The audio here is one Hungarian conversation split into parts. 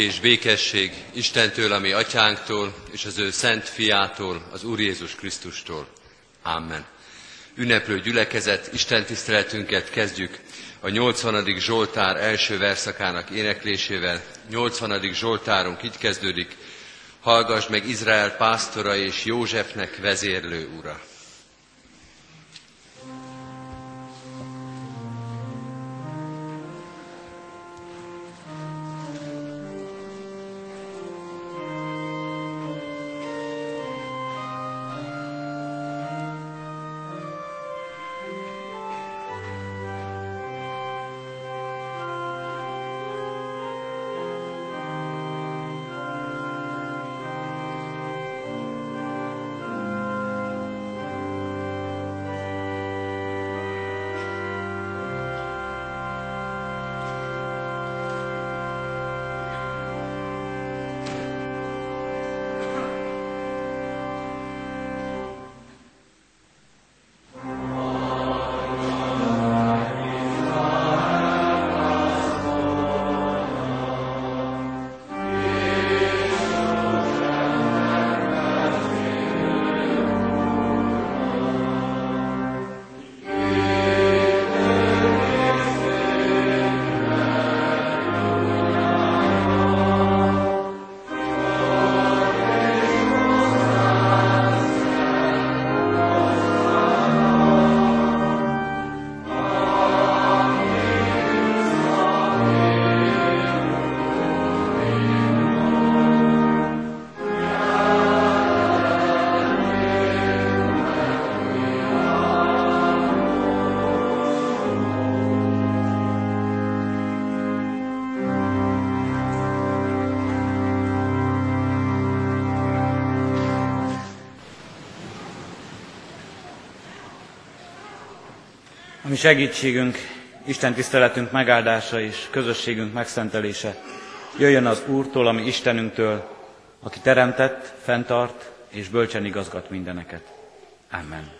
és békesség Istentől, ami atyánktól, és az ő szent fiától, az Úr Jézus Krisztustól. Amen. Ünneplő gyülekezet, Isten tiszteletünket kezdjük a 80. Zsoltár első verszakának éneklésével. 80. Zsoltárunk így kezdődik. Hallgass meg Izrael pásztora és Józsefnek vezérlő ura. Mi segítségünk, Isten tiszteletünk megáldása és közösségünk megszentelése jöjjön az Úrtól, ami Istenünktől, aki teremtett, fenntart és bölcsen igazgat mindeneket. Amen.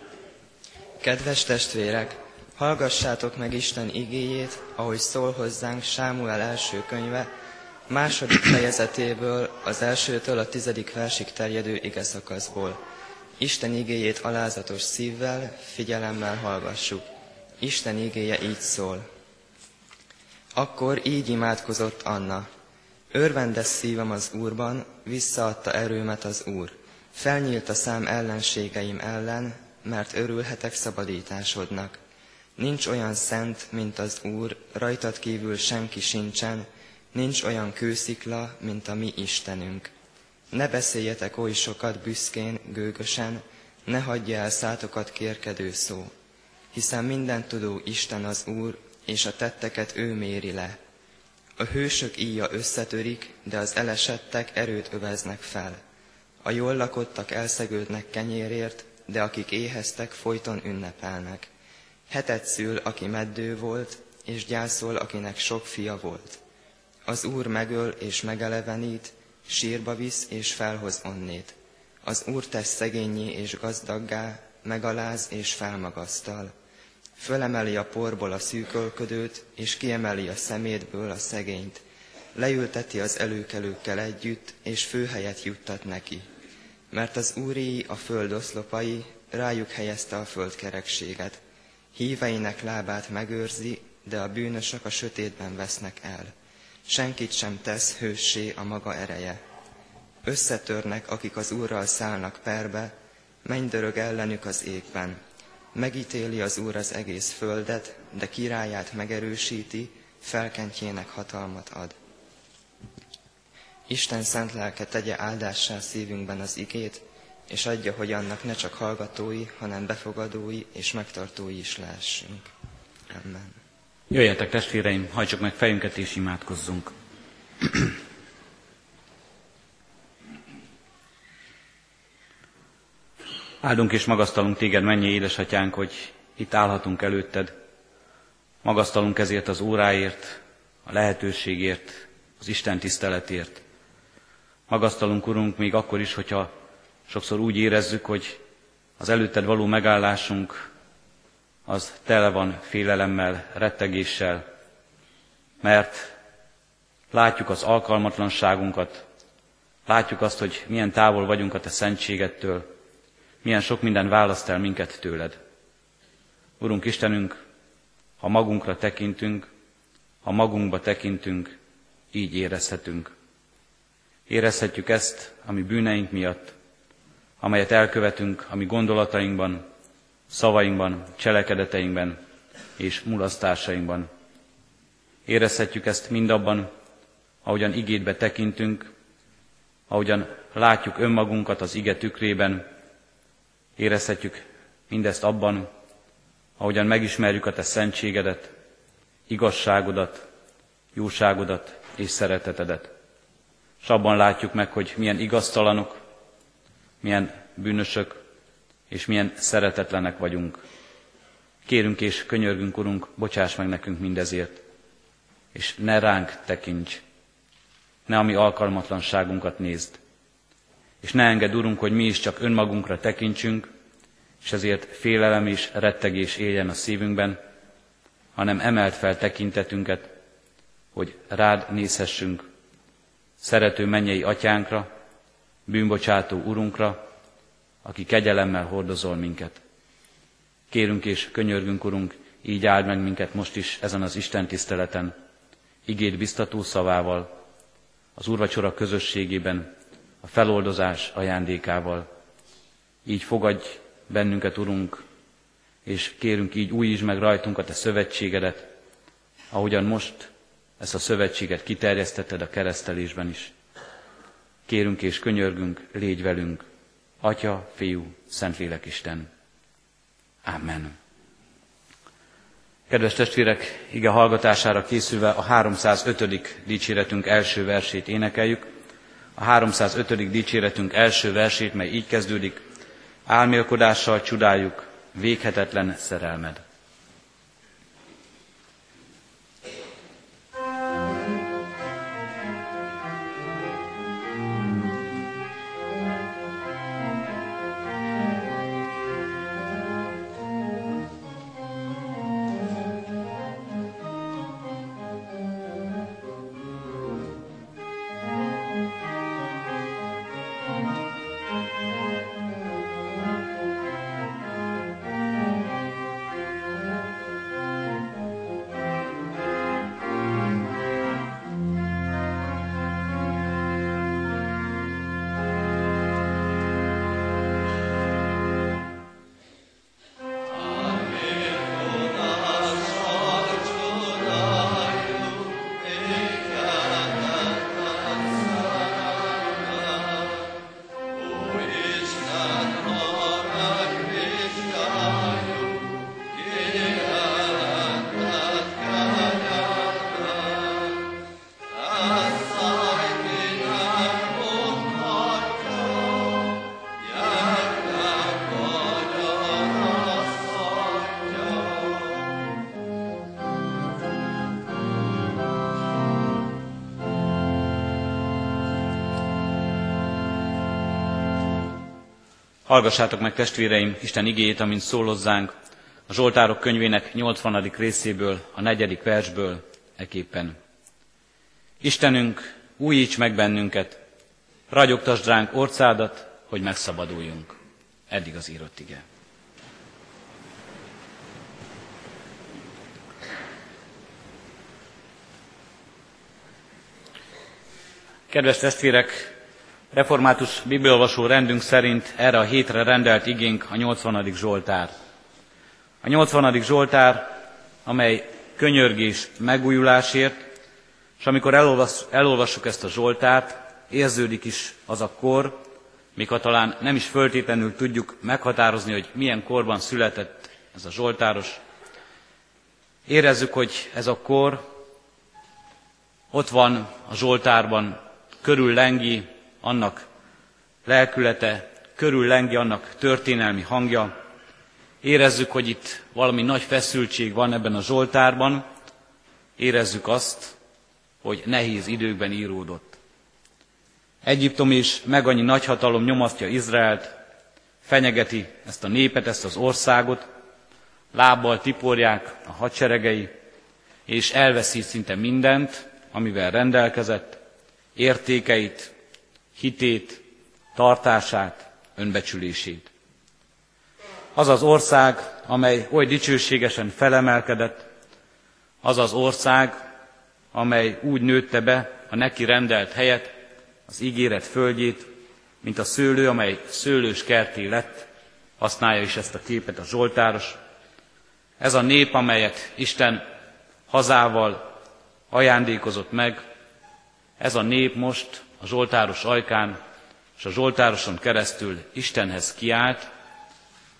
Kedves testvérek, hallgassátok meg Isten igéjét, ahogy szól hozzánk Sámuel első könyve, második fejezetéből, az elsőtől a tizedik versig terjedő ige szakaszból. Isten igéjét alázatos szívvel, figyelemmel hallgassuk. Isten igéje így szól. Akkor így imádkozott Anna. Örvendes szívem az Úrban, visszaadta erőmet az Úr. Felnyílt a szám ellenségeim ellen, mert örülhetek szabadításodnak. Nincs olyan szent, mint az Úr, rajtad kívül senki sincsen, nincs olyan kőszikla, mint a mi Istenünk. Ne beszéljetek oly sokat büszkén, gőgösen, ne hagyja el szátokat kérkedő szó hiszen minden tudó Isten az Úr, és a tetteket ő méri le. A hősök íja összetörik, de az elesettek erőt öveznek fel. A jól lakottak elszegődnek kenyérért, de akik éheztek, folyton ünnepelnek. Hetet szül, aki meddő volt, és gyászol, akinek sok fia volt. Az Úr megöl és megelevenít, sírba visz és felhoz onnét. Az Úr tesz szegényé és gazdaggá, megaláz és felmagasztal. Fölemeli a porból a szűkölködőt, és kiemeli a szemétből a szegényt. Leülteti az előkelőkkel együtt, és főhelyet juttat neki. Mert az úri a föld oszlopai, rájuk helyezte a földkerekséget. Híveinek lábát megőrzi, de a bűnösök a sötétben vesznek el. Senkit sem tesz hőssé a maga ereje. Összetörnek, akik az Úrral szállnak perbe, mennydörög ellenük az égben Megítéli az Úr az egész földet, de királyát megerősíti, felkentjének hatalmat ad. Isten szent lelke tegye áldássá szívünkben az igét, és adja, hogy annak ne csak hallgatói, hanem befogadói és megtartói is lehessünk. Amen. Jöjjetek testvéreim, hajtsuk meg fejünket és imádkozzunk. Áldunk és magasztalunk téged, mennyi édesatyánk, hogy itt állhatunk előtted. Magasztalunk ezért az óráért, a lehetőségért, az Isten tiszteletért. Magasztalunk, Urunk, még akkor is, hogyha sokszor úgy érezzük, hogy az előtted való megállásunk az tele van félelemmel, rettegéssel, mert Látjuk az alkalmatlanságunkat, látjuk azt, hogy milyen távol vagyunk a Te szentségettől, milyen sok minden választ el minket tőled. Urunk Istenünk, ha magunkra tekintünk, ha magunkba tekintünk, így érezhetünk. Érezhetjük ezt a mi bűneink miatt, amelyet elkövetünk a mi gondolatainkban, szavainkban, cselekedeteinkben és mulasztásainkban. Érezhetjük ezt mindabban, ahogyan igétbe tekintünk, ahogyan látjuk önmagunkat az ige tükrében, érezhetjük mindezt abban, ahogyan megismerjük a Te szentségedet, igazságodat, jóságodat és szeretetedet. És abban látjuk meg, hogy milyen igaztalanok, milyen bűnösök, és milyen szeretetlenek vagyunk. Kérünk és könyörgünk, Urunk, bocsáss meg nekünk mindezért, és ne ránk tekints, ne a mi alkalmatlanságunkat nézd, és ne engedd, Urunk, hogy mi is csak önmagunkra tekintsünk, és ezért félelem és rettegés éljen a szívünkben, hanem emelt fel tekintetünket, hogy rád nézhessünk, szerető mennyei atyánkra, bűnbocsátó Urunkra, aki kegyelemmel hordozol minket. Kérünk és könyörgünk, Urunk, így áld meg minket most is ezen az Isten tiszteleten, igét biztató szavával, az úrvacsora közösségében, a feloldozás ajándékával. Így fogadj bennünket, Urunk, és kérünk így újítsd meg rajtunk a Te szövetségedet, ahogyan most ezt a szövetséget kiterjesztetted a keresztelésben is. Kérünk és könyörgünk, légy velünk, Atya, Fiú, Szentlélek Isten. Amen. Kedves testvérek, ige hallgatására készülve a 305. dicséretünk első versét énekeljük. A 305. dicséretünk első versét, mely így kezdődik. Álmélkodással csodáljuk véghetetlen szerelmed. Hallgassátok meg testvéreim Isten igéjét, amint szól hozzánk a Zsoltárok könyvének 80. részéből, a negyedik versből, eképpen. Istenünk, újíts meg bennünket, ragyogtasd ránk orcádat, hogy megszabaduljunk. Eddig az írott ige. Kedves testvérek, Református bibliolvasó rendünk szerint erre a hétre rendelt igénk a 80. Zsoltár. A 80. Zsoltár, amely könyörgés megújulásért, és amikor elolvas, elolvassuk ezt a Zsoltárt, érződik is az a kor, még talán nem is föltétlenül tudjuk meghatározni, hogy milyen korban született ez a Zsoltáros. Érezzük, hogy ez a kor ott van a Zsoltárban, körül lengi annak lelkülete, körül lengi annak történelmi hangja. Érezzük, hogy itt valami nagy feszültség van ebben a Zsoltárban, érezzük azt, hogy nehéz időkben íródott. Egyiptom is meg annyi nagyhatalom nyomasztja Izraelt, fenyegeti ezt a népet, ezt az országot, lábbal tiporják a hadseregei, és elveszít szinte mindent, amivel rendelkezett, értékeit, hitét, tartását, önbecsülését. Az az ország, amely oly dicsőségesen felemelkedett, az az ország, amely úgy nőtte be a neki rendelt helyet, az ígéret földjét, mint a szőlő, amely szőlős kerté lett, használja is ezt a képet a Zsoltáros. Ez a nép, amelyet Isten hazával ajándékozott meg, ez a nép most a Zsoltáros ajkán és a Zsoltároson keresztül Istenhez kiállt,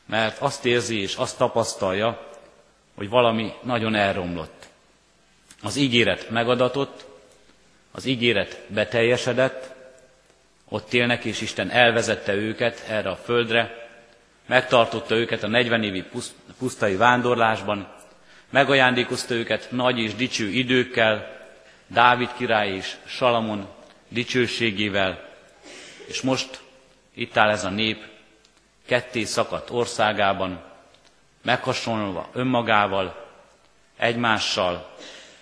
mert azt érzi és azt tapasztalja, hogy valami nagyon elromlott. Az ígéret megadatott, az ígéret beteljesedett, ott élnek, és Isten elvezette őket erre a földre, megtartotta őket a 40 évi pusztai vándorlásban, megajándékozta őket nagy és dicső időkkel, Dávid király és Salamon dicsőségével, és most itt áll ez a nép ketté szakadt országában, meghasonlva önmagával, egymással,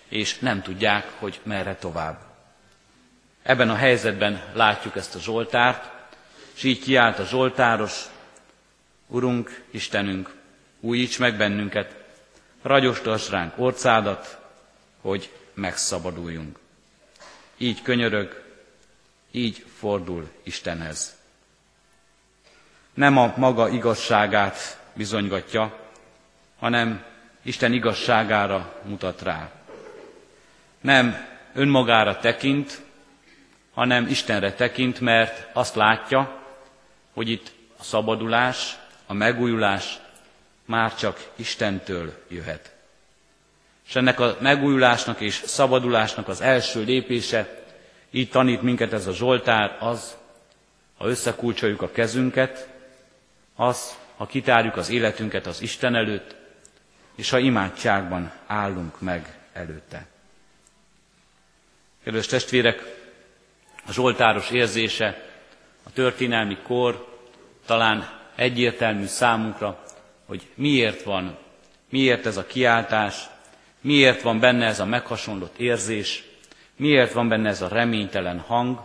és nem tudják, hogy merre tovább. Ebben a helyzetben látjuk ezt a Zsoltárt, és így kiállt a Zsoltáros, Urunk, Istenünk, újíts meg bennünket, ragyostas ránk orcádat, hogy megszabaduljunk. Így könyörög, így fordul Istenhez. Nem a maga igazságát bizonygatja, hanem Isten igazságára mutat rá. Nem önmagára tekint, hanem Istenre tekint, mert azt látja, hogy itt a szabadulás, a megújulás már csak Istentől jöhet. És ennek a megújulásnak és szabadulásnak az első lépése, így tanít minket ez a Zsoltár, az, ha összekulcsoljuk a kezünket, az, ha kitárjuk az életünket az Isten előtt, és ha imádságban állunk meg előtte. Kedves testvérek, a zsoltáros érzése, a történelmi kor talán egyértelmű számunkra, hogy miért van, miért ez a kiáltás, miért van benne ez a meghasonlott érzés, miért van benne ez a reménytelen hang,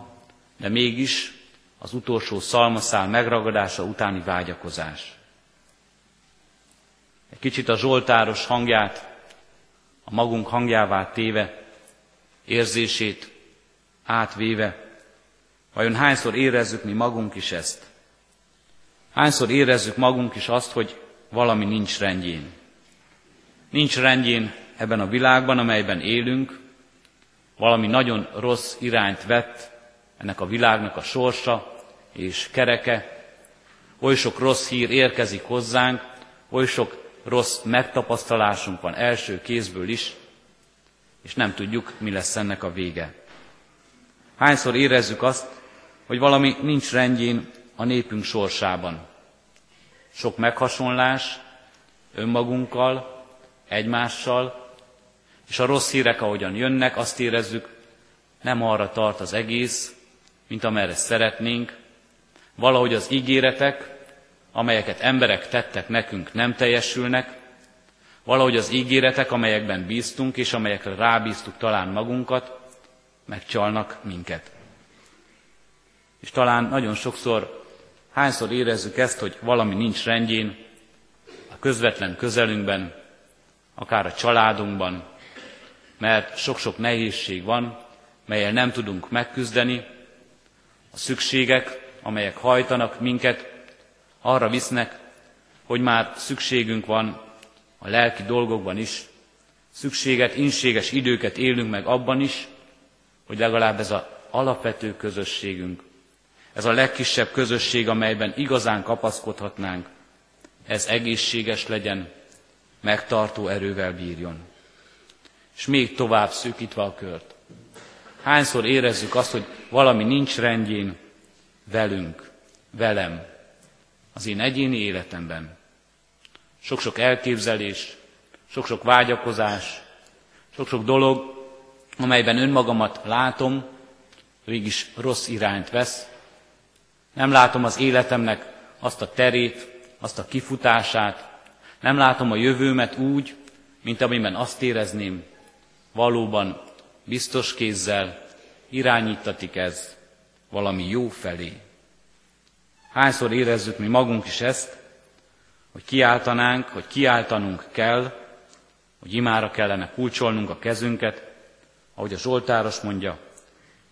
de mégis az utolsó szalmaszál megragadása utáni vágyakozás. Egy kicsit a zsoltáros hangját, a magunk hangjává téve, érzését átvéve, Vajon hányszor érezzük mi magunk is ezt? Hányszor érezzük magunk is azt, hogy valami nincs rendjén? Nincs rendjén ebben a világban, amelyben élünk, valami nagyon rossz irányt vett ennek a világnak a sorsa és kereke, oly sok rossz hír érkezik hozzánk, oly sok rossz megtapasztalásunk van első kézből is, és nem tudjuk, mi lesz ennek a vége. Hányszor érezzük azt, hogy valami nincs rendjén a népünk sorsában. Sok meghasonlás önmagunkkal, egymással, és a rossz hírek, ahogyan jönnek, azt érezzük, nem arra tart az egész, mint amerre szeretnénk. Valahogy az ígéretek, amelyeket emberek tettek nekünk, nem teljesülnek, valahogy az ígéretek, amelyekben bíztunk, és amelyekre rábíztuk talán magunkat, megcsalnak minket. És talán nagyon sokszor, hányszor érezzük ezt, hogy valami nincs rendjén a közvetlen közelünkben, akár a családunkban, mert sok-sok nehézség van, melyel nem tudunk megküzdeni, a szükségek, amelyek hajtanak minket, arra visznek, hogy már szükségünk van a lelki dolgokban is, szükséget, inséges időket élünk meg abban is, hogy legalább ez az alapvető közösségünk, ez a legkisebb közösség, amelyben igazán kapaszkodhatnánk, ez egészséges legyen, megtartó erővel bírjon. És még tovább szűkítve a kört. Hányszor érezzük azt, hogy valami nincs rendjén velünk, velem, az én egyéni életemben. Sok-sok elképzelés, sok-sok vágyakozás, sok-sok dolog, amelyben önmagamat látom, mégis rossz irányt vesz, nem látom az életemnek azt a terét, azt a kifutását, nem látom a jövőmet úgy, mint amiben azt érezném, valóban biztos kézzel irányítatik ez valami jó felé. Hányszor érezzük mi magunk is ezt, hogy kiáltanánk, hogy kiáltanunk kell, hogy imára kellene kulcsolnunk a kezünket, ahogy a Zsoltáros mondja,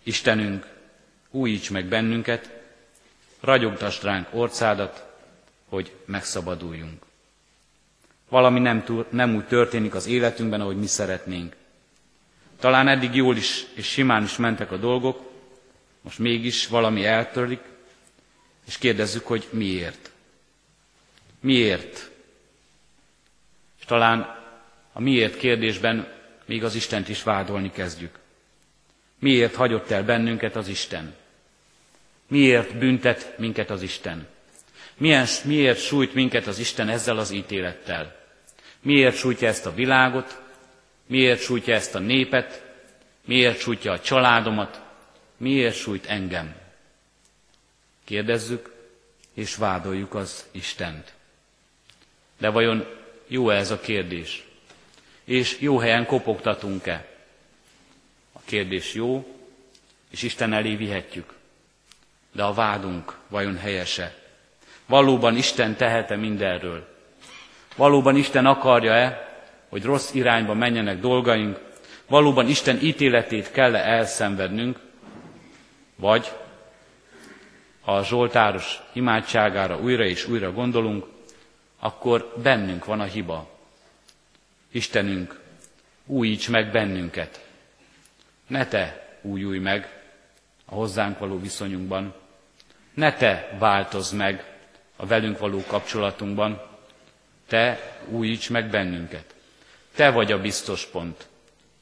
Istenünk, újíts meg bennünket, ragyogtasd ránk orcádat, hogy megszabaduljunk. Valami nem, nem úgy történik az életünkben, ahogy mi szeretnénk. Talán eddig jól is és simán is mentek a dolgok, most mégis valami eltörik, és kérdezzük, hogy miért. Miért? És talán a miért kérdésben még az Istent is vádolni kezdjük. Miért hagyott el bennünket az Isten? Miért büntet minket az Isten? Milyen, miért sújt minket az Isten ezzel az ítélettel? Miért sújtja ezt a világot? Miért sújtja ezt a népet? Miért sújtja a családomat? Miért sújt engem? Kérdezzük, és vádoljuk az Istent. De vajon jó -e ez a kérdés? És jó helyen kopogtatunk-e? A kérdés jó, és Isten elé vihetjük. De a vádunk vajon helyese? Valóban Isten tehet-e mindenről? Valóban Isten akarja-e, hogy rossz irányba menjenek dolgaink? Valóban Isten ítéletét kell-e elszenvednünk? Vagy a Zsoltáros imádságára újra és újra gondolunk, akkor bennünk van a hiba. Istenünk, újíts meg bennünket. Ne te újulj meg a hozzánk való viszonyunkban. Ne te változz meg a velünk való kapcsolatunkban. Te újíts meg bennünket. Te vagy a biztos pont,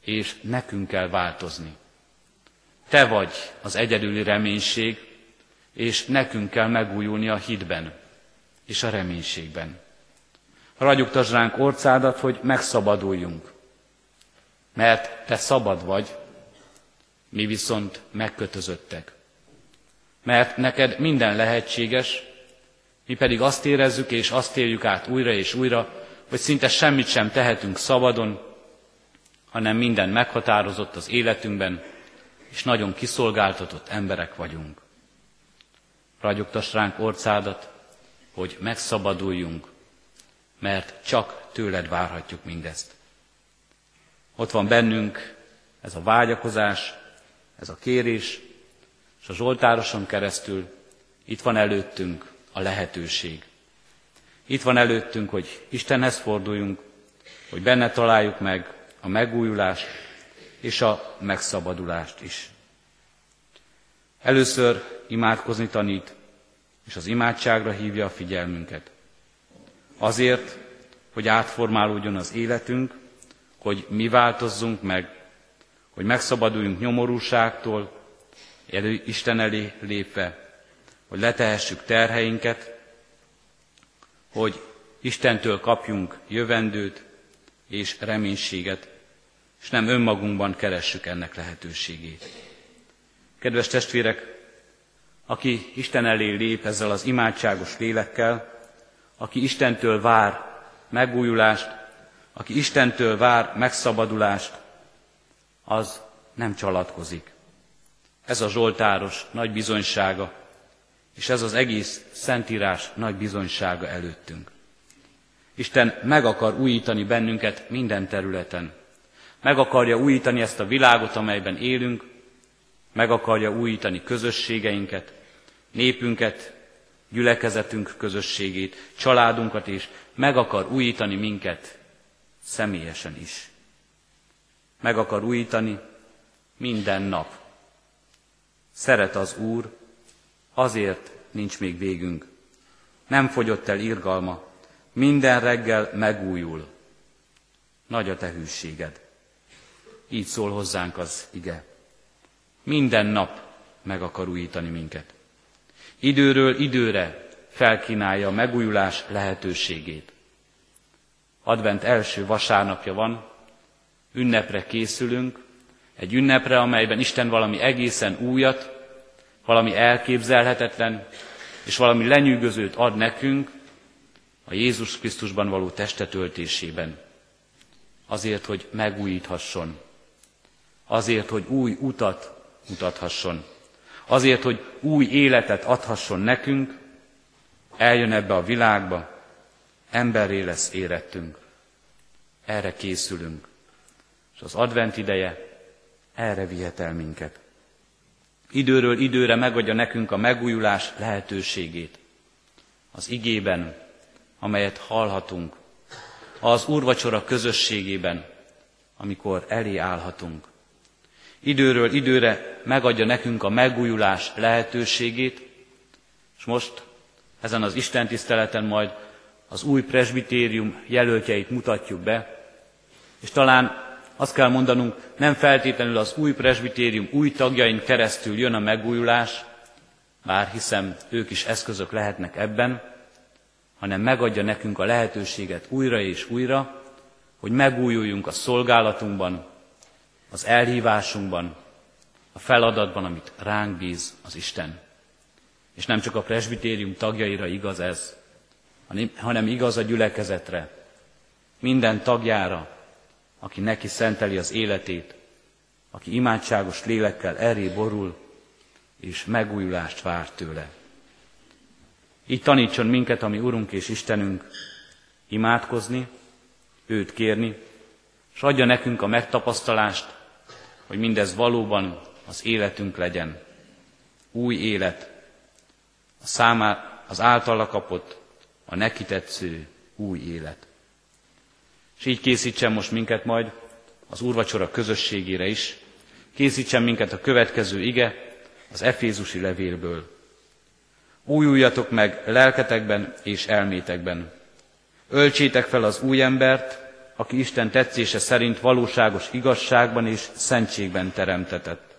és nekünk kell változni. Te vagy az egyedüli reménység, és nekünk kell megújulni a hitben és a reménységben. Ragyogtasd ránk orcádat, hogy megszabaduljunk, mert te szabad vagy, mi viszont megkötözöttek. Mert neked minden lehetséges, mi pedig azt érezzük és azt éljük át újra és újra, hogy szinte semmit sem tehetünk szabadon, hanem minden meghatározott az életünkben, és nagyon kiszolgáltatott emberek vagyunk. Ragyogtass ránk orcádat, hogy megszabaduljunk, mert csak tőled várhatjuk mindezt. Ott van bennünk ez a vágyakozás, ez a kérés, és a Zsoltároson keresztül itt van előttünk a lehetőség. Itt van előttünk, hogy Istenhez forduljunk, hogy benne találjuk meg a megújulást és a megszabadulást is. Először imádkozni tanít, és az imádságra hívja a figyelmünket. Azért, hogy átformálódjon az életünk, hogy mi változzunk meg, hogy megszabaduljunk nyomorúságtól, elő Isten elé lépve, hogy letehessük terheinket, hogy Istentől kapjunk jövendőt és reménységet, és nem önmagunkban keressük ennek lehetőségét. Kedves testvérek, aki Isten elé lép ezzel az imádságos lélekkel, aki Istentől vár megújulást, aki Istentől vár megszabadulást, az nem csalatkozik. Ez a Zsoltáros nagy bizonysága, és ez az egész Szentírás nagy bizonysága előttünk. Isten meg akar újítani bennünket minden területen. Meg akarja újítani ezt a világot, amelyben élünk, meg akarja újítani közösségeinket, népünket, gyülekezetünk közösségét, családunkat is, meg akar újítani minket személyesen is. Meg akar újítani minden nap. Szeret az Úr, azért nincs még végünk. Nem fogyott el irgalma, minden reggel megújul. Nagy a te hűséged. Így szól hozzánk az ige. Minden nap meg akar újítani minket. Időről időre felkínálja a megújulás lehetőségét. Advent első vasárnapja van, ünnepre készülünk, egy ünnepre, amelyben Isten valami egészen újat, valami elképzelhetetlen, és valami lenyűgözőt ad nekünk a Jézus Krisztusban való testetöltésében. Azért, hogy megújíthasson. azért, hogy új utat mutathasson, azért, hogy új életet adhasson nekünk, eljön ebbe a világba, emberré lesz érettünk. Erre készülünk. És az advent ideje erre vihet el minket. Időről időre megadja nekünk a megújulás lehetőségét. Az igében, amelyet hallhatunk, az úrvacsora közösségében, amikor elé állhatunk. Időről időre megadja nekünk a megújulás lehetőségét, és most ezen az Isten tiszteleten majd az új presbitérium jelöltjeit mutatjuk be, és talán azt kell mondanunk, nem feltétlenül az új presbitérium új tagjain keresztül jön a megújulás, bár hiszem ők is eszközök lehetnek ebben, hanem megadja nekünk a lehetőséget újra és újra, hogy megújuljunk a szolgálatunkban, az elhívásunkban, a feladatban, amit ránk bíz az Isten. És nem csak a presbitérium tagjaira igaz ez, hanem igaz a gyülekezetre, minden tagjára, aki neki szenteli az életét, aki imádságos lélekkel eré borul, és megújulást vár tőle. Így tanítson minket, ami Urunk és Istenünk, imádkozni, őt kérni, és adja nekünk a megtapasztalást, hogy mindez valóban az életünk legyen. Új élet, a számá, az általa kapott, a neki tetsző új élet. És így készítsen most minket majd az úrvacsora közösségére is, készítsen minket a következő ige az Efézusi levélből. Újuljatok meg lelketekben és elmétekben. Öltsétek fel az új embert, aki Isten tetszése szerint valóságos igazságban és szentségben teremtetett.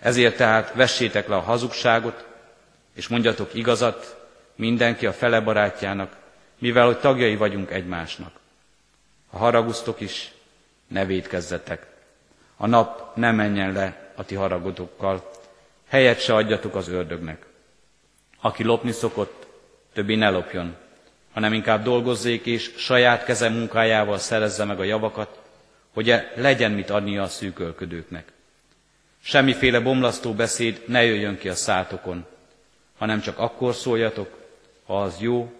Ezért tehát vessétek le a hazugságot, és mondjatok igazat mindenki a fele barátjának, mivel hogy tagjai vagyunk egymásnak. Ha haragusztok is, ne védkezzetek. A nap ne menjen le a ti haragotokkal, helyet se adjatok az ördögnek. Aki lopni szokott, többi ne lopjon, hanem inkább dolgozzék és saját keze munkájával szerezze meg a javakat, hogy e legyen mit adnia a szűkölködőknek. Semmiféle bomlasztó beszéd ne jöjjön ki a szátokon, hanem csak akkor szóljatok, ha az jó,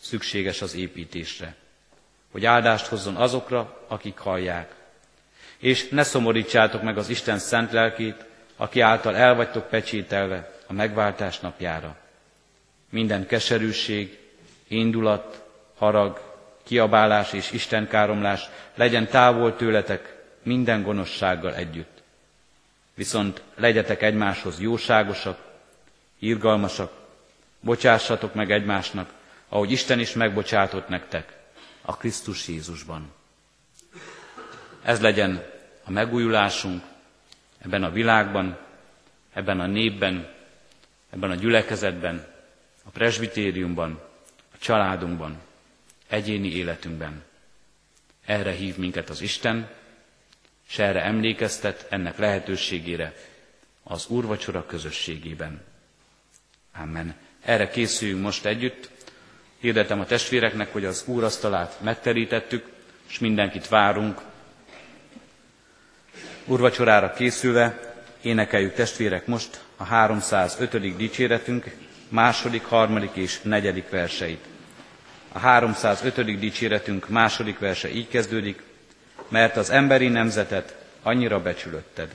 szükséges az építésre hogy áldást hozzon azokra, akik hallják. És ne szomorítsátok meg az Isten szent lelkét, aki által el pecsételve a megváltás napjára. Minden keserűség, indulat, harag, kiabálás és istenkáromlás legyen távol tőletek minden gonoszsággal együtt. Viszont legyetek egymáshoz jóságosak, irgalmasak, bocsássatok meg egymásnak, ahogy Isten is megbocsátott nektek a Krisztus Jézusban. Ez legyen a megújulásunk ebben a világban, ebben a népben, ebben a gyülekezetben, a presbitériumban, a családunkban, egyéni életünkben. Erre hív minket az Isten, és erre emlékeztet ennek lehetőségére az úrvacsora közösségében. Amen. Erre készüljünk most együtt, Hirdetem a testvéreknek, hogy az úrasztalát megterítettük, és mindenkit várunk. Úrvacsorára készülve énekeljük testvérek most a 305. dicséretünk második, harmadik és negyedik verseit. A 305. dicséretünk második verse így kezdődik, mert az emberi nemzetet annyira becsülötted.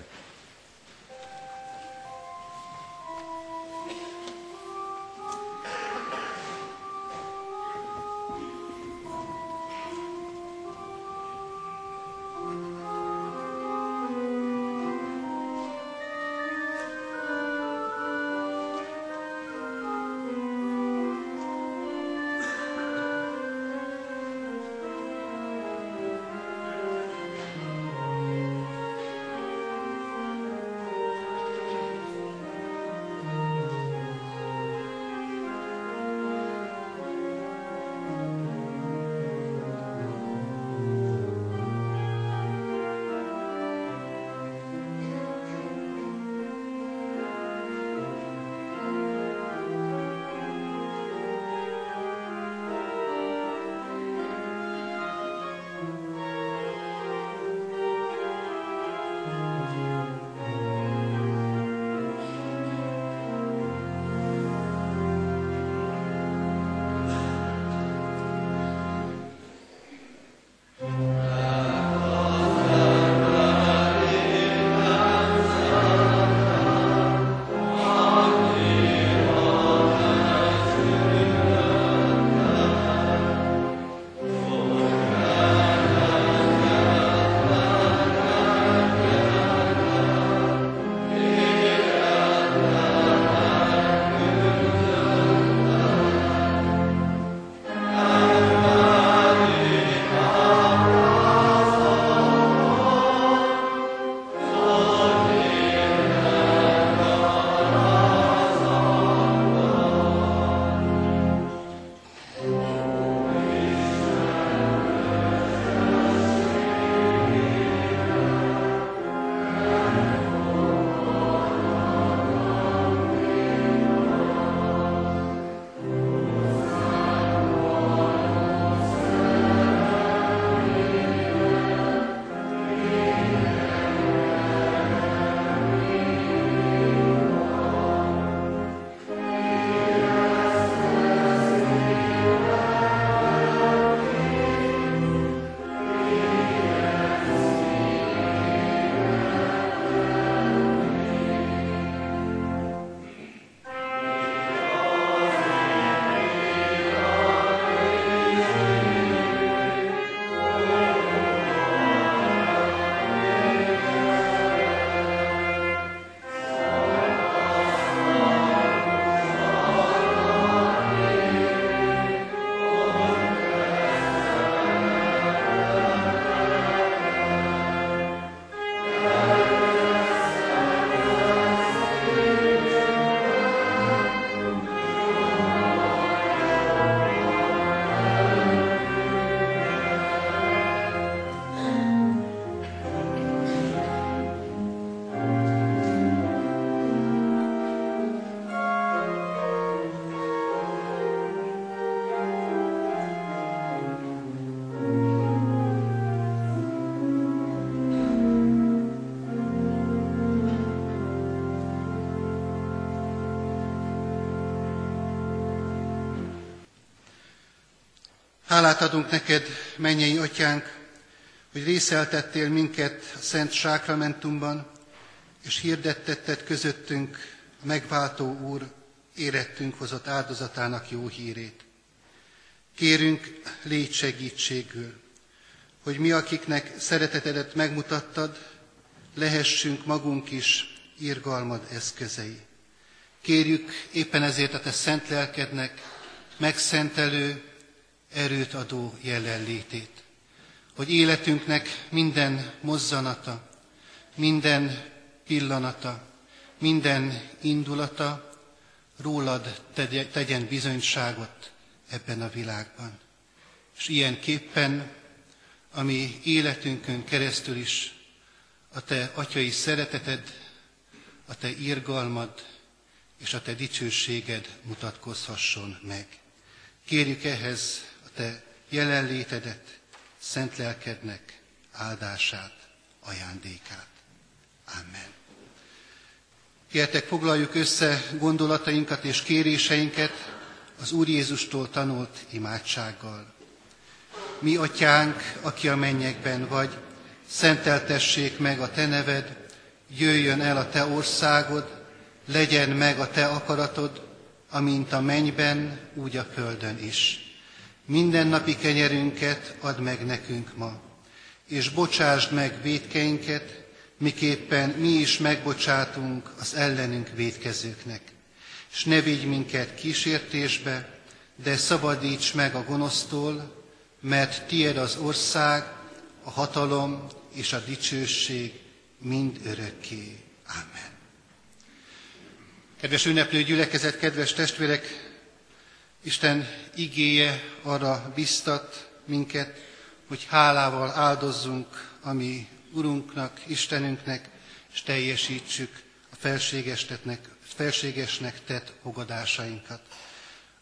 Hálát adunk neked, mennyei atyánk, hogy részeltettél minket a Szent Sákramentumban, és hirdettetted közöttünk a megváltó Úr érettünk hozott áldozatának jó hírét. Kérünk, légy segítségül, hogy mi, akiknek szeretetedet megmutattad, lehessünk magunk is irgalmad eszközei. Kérjük éppen ezért a te szent lelkednek megszentelő, erőt adó jelenlétét, hogy életünknek minden mozzanata, minden pillanata, minden indulata rólad tegyen bizonyságot ebben a világban. És ilyenképpen, ami életünkön keresztül is a te atyai szereteted, a te irgalmad és a te dicsőséged mutatkozhasson meg. Kérjük ehhez a te jelenlétedet, szent lelkednek áldását, ajándékát. Amen. Kértek, foglaljuk össze gondolatainkat és kéréseinket az Úr Jézustól tanult imádsággal. Mi, atyánk, aki a mennyekben vagy, szenteltessék meg a te neved, jöjjön el a te országod, legyen meg a te akaratod, amint a mennyben, úgy a földön is. Minden napi kenyerünket add meg nekünk ma, és bocsásd meg védkeinket, miképpen mi is megbocsátunk az ellenünk védkezőknek. És ne vigy minket kísértésbe, de szabadíts meg a gonosztól, mert tied az ország, a hatalom és a dicsőség mind örökké. Amen. Kedves ünneplő gyülekezet, kedves testvérek, Isten igéje arra biztat minket, hogy hálával áldozzunk a mi Urunknak, Istenünknek, és teljesítsük a felségesnek tett fogadásainkat.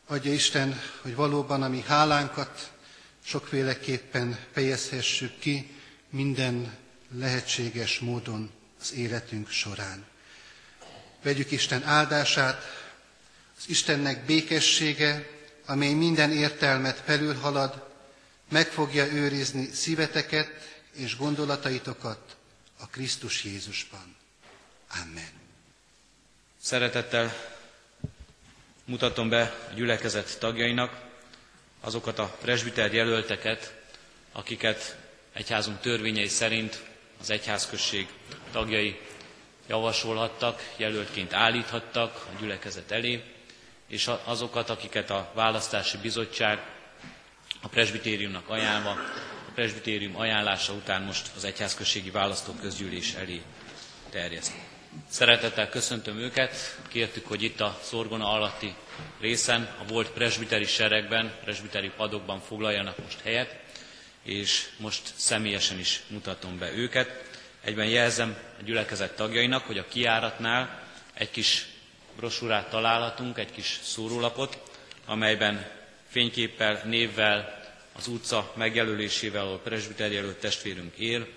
Adja Isten, hogy valóban a mi hálánkat sokféleképpen fejezhessük ki minden lehetséges módon az életünk során. Vegyük Isten áldását, az Istennek békessége, amely minden értelmet felülhalad, meg fogja őrizni szíveteket és gondolataitokat a Krisztus Jézusban. Amen. Szeretettel mutatom be a gyülekezet tagjainak azokat a presbiter jelölteket, akiket egyházunk törvényei szerint az egyházközség tagjai javasolhattak, jelöltként állíthattak a gyülekezet elé, és azokat, akiket a választási bizottság a presbitériumnak ajánlva, a presbitérium ajánlása után most az egyházközségi választóközgyűlés elé terjeszt. Szeretettel köszöntöm őket, kértük, hogy itt a szorgona alatti részen, a volt presbiteri seregben, presbiteri padokban foglaljanak most helyet, és most személyesen is mutatom be őket. Egyben jelzem a gyülekezet tagjainak, hogy a kiáratnál egy kis brosúrát találhatunk, egy kis szórólapot, amelyben fényképpel, névvel, az utca megjelölésével, ahol presbiter jelölt testvérünk él,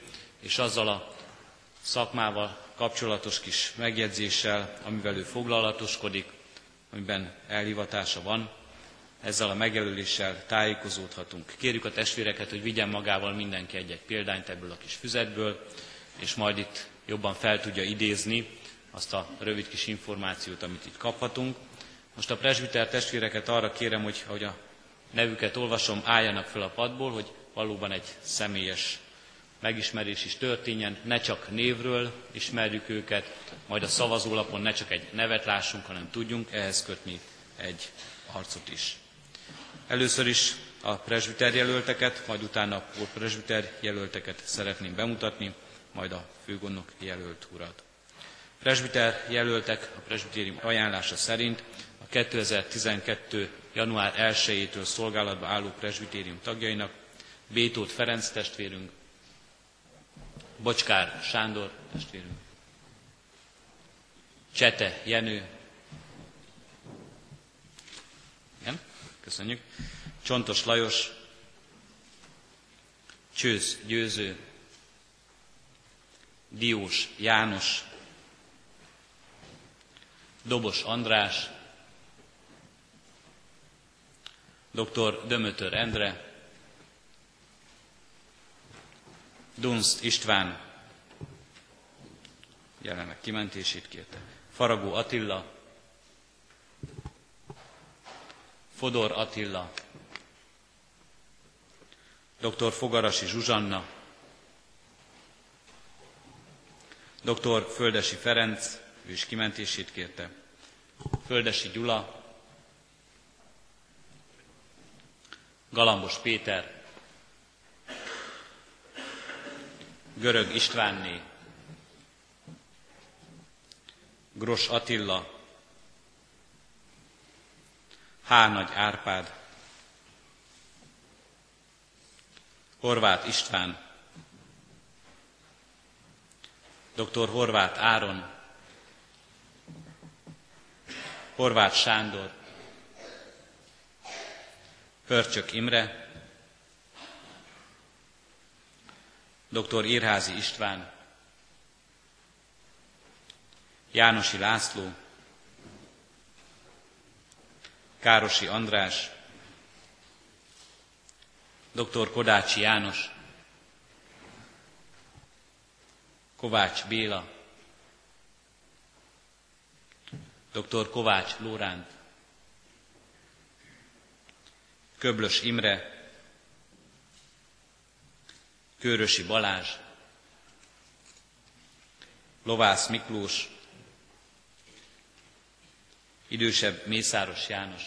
és azzal a szakmával kapcsolatos kis megjegyzéssel, amivel ő foglalatoskodik, amiben elhivatása van, ezzel a megjelöléssel tájékozódhatunk. Kérjük a testvéreket, hogy vigyen magával mindenki egy-egy példányt ebből a kis füzetből, és majd itt jobban fel tudja idézni azt a rövid kis információt, amit itt kaphatunk. Most a presbiter testvéreket arra kérem, hogy ahogy a nevüket olvasom, álljanak fel a padból, hogy valóban egy személyes megismerés is történjen, ne csak névről ismerjük őket, majd a szavazólapon ne csak egy nevet lássunk, hanem tudjunk ehhez kötni egy arcot is. Először is a presbiter jelölteket, majd utána a presbiter jelölteket szeretném bemutatni, majd a főgondnok jelölt urat. Presbiter jelöltek a presbitérium ajánlása szerint a 2012. január 1-től szolgálatba álló presbitérium tagjainak Bétót Ferenc testvérünk, Bocskár Sándor testvérünk, Csete Jenő, igen, köszönjük, Csontos Lajos, Csősz Győző, Diós János, Dobos András, dr. Dömötör Endre, Dunst István, jelenleg kimentését kérte, Faragó Attila, Fodor Attila, dr. Fogarasi Zsuzsanna, dr. Földesi Ferenc, ő is kimentését kérte, Földesi Gyula, Galambos Péter, Görög Istvánné, Gros Attila, Hárnagy Árpád, Horváth István, dr. Horváth Áron, Horváth Sándor, Pörcsök Imre, dr. Írházi István, Jánosi László, Károsi András, dr. Kodácsi János, Kovács Béla, dr. Kovács Lóránt, Köblös Imre, Kőrösi Balázs, Lovász Miklós, idősebb Mészáros János,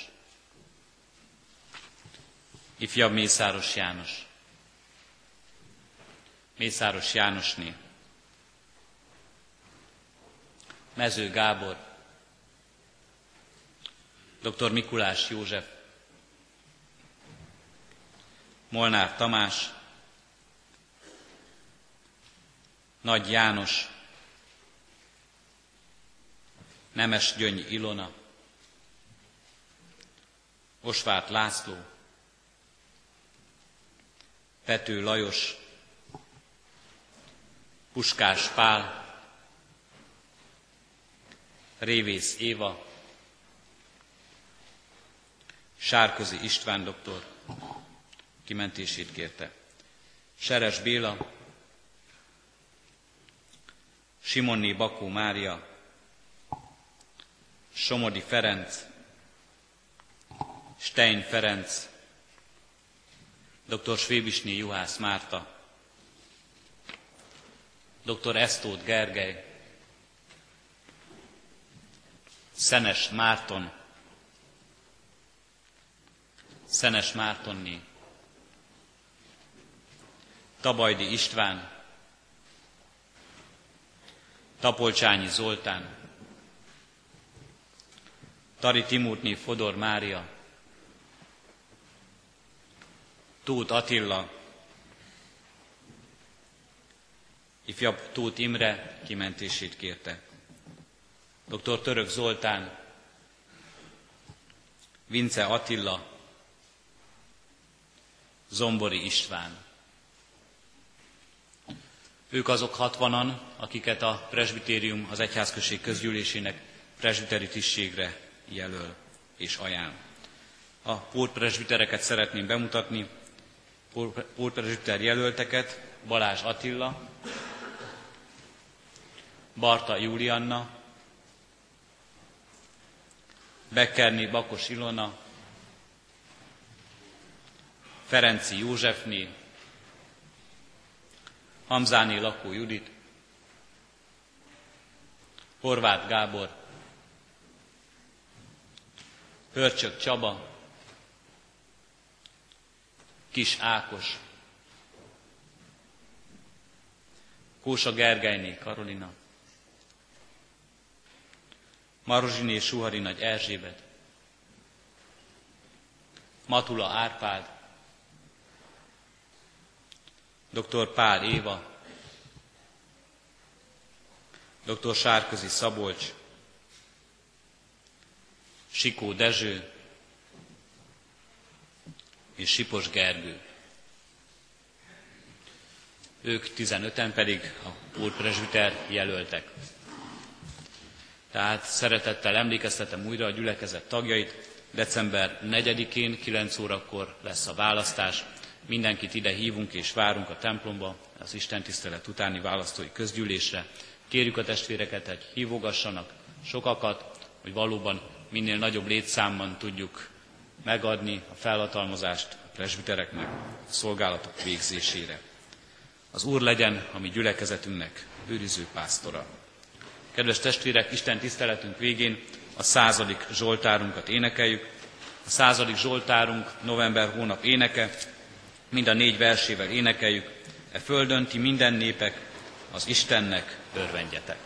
ifjabb Mészáros János, Mészáros Jánosné, Mező Gábor, dr. Mikulás József, Molnár Tamás, Nagy János, Nemes Gyöngy Ilona, Osvárt László, Pető Lajos, Puskás Pál, Révész Éva, Sárközi István doktor kimentését kérte. Seres Béla, Simonné Bakó Mária, Somodi Ferenc, Stein Ferenc, dr. Svébisné Juhász Márta, dr. Esztót Gergely, Szenes Márton, Szenes Mártonné, Tabajdi István, Tapolcsányi Zoltán, Tari Timurtné Fodor Mária, Tóth Attila, ifjabb Tóth Imre kimentését kérte. Dr. Török Zoltán, Vince Attila, Zombori István. Ők azok hatvanan, akiket a presbitérium az egyházközség közgyűlésének presbiteri tisztségre jelöl és ajánl. A pótpresbitereket szeretném bemutatni, pótpresbiter jelölteket, Balázs Attila, Barta Julianna, Bekkerné Bakos Ilona, Ferenci Józsefné, Hamzáné Lakó Judit, Horváth Gábor, Hörcsök Csaba, Kis Ákos, Kósa Gergelyné Karolina, Marozsiné Suhari Nagy Erzsébet, Matula Árpád, dr. Pál Éva, dr. Sárközi Szabolcs, Sikó Dezső és Sipos Gergő. Ők 15-en pedig a úrpresbiter jelöltek. Tehát szeretettel emlékeztetem újra a gyülekezet tagjait, december 4-én 9 órakor lesz a választás, Mindenkit ide hívunk és várunk a templomba, az Isten tisztelet utáni választói közgyűlésre. Kérjük a testvéreket, hogy hívogassanak sokakat, hogy valóban minél nagyobb létszámban tudjuk megadni a felhatalmazást a presbitereknek a szolgálatok végzésére. Az Úr legyen a mi gyülekezetünknek őriző pásztora. Kedves testvérek, Isten tiszteletünk végén a századik Zsoltárunkat énekeljük. A századik Zsoltárunk november hónap éneke, mind a négy versével énekeljük. E földön ti minden népek, az Istennek örvendjetek.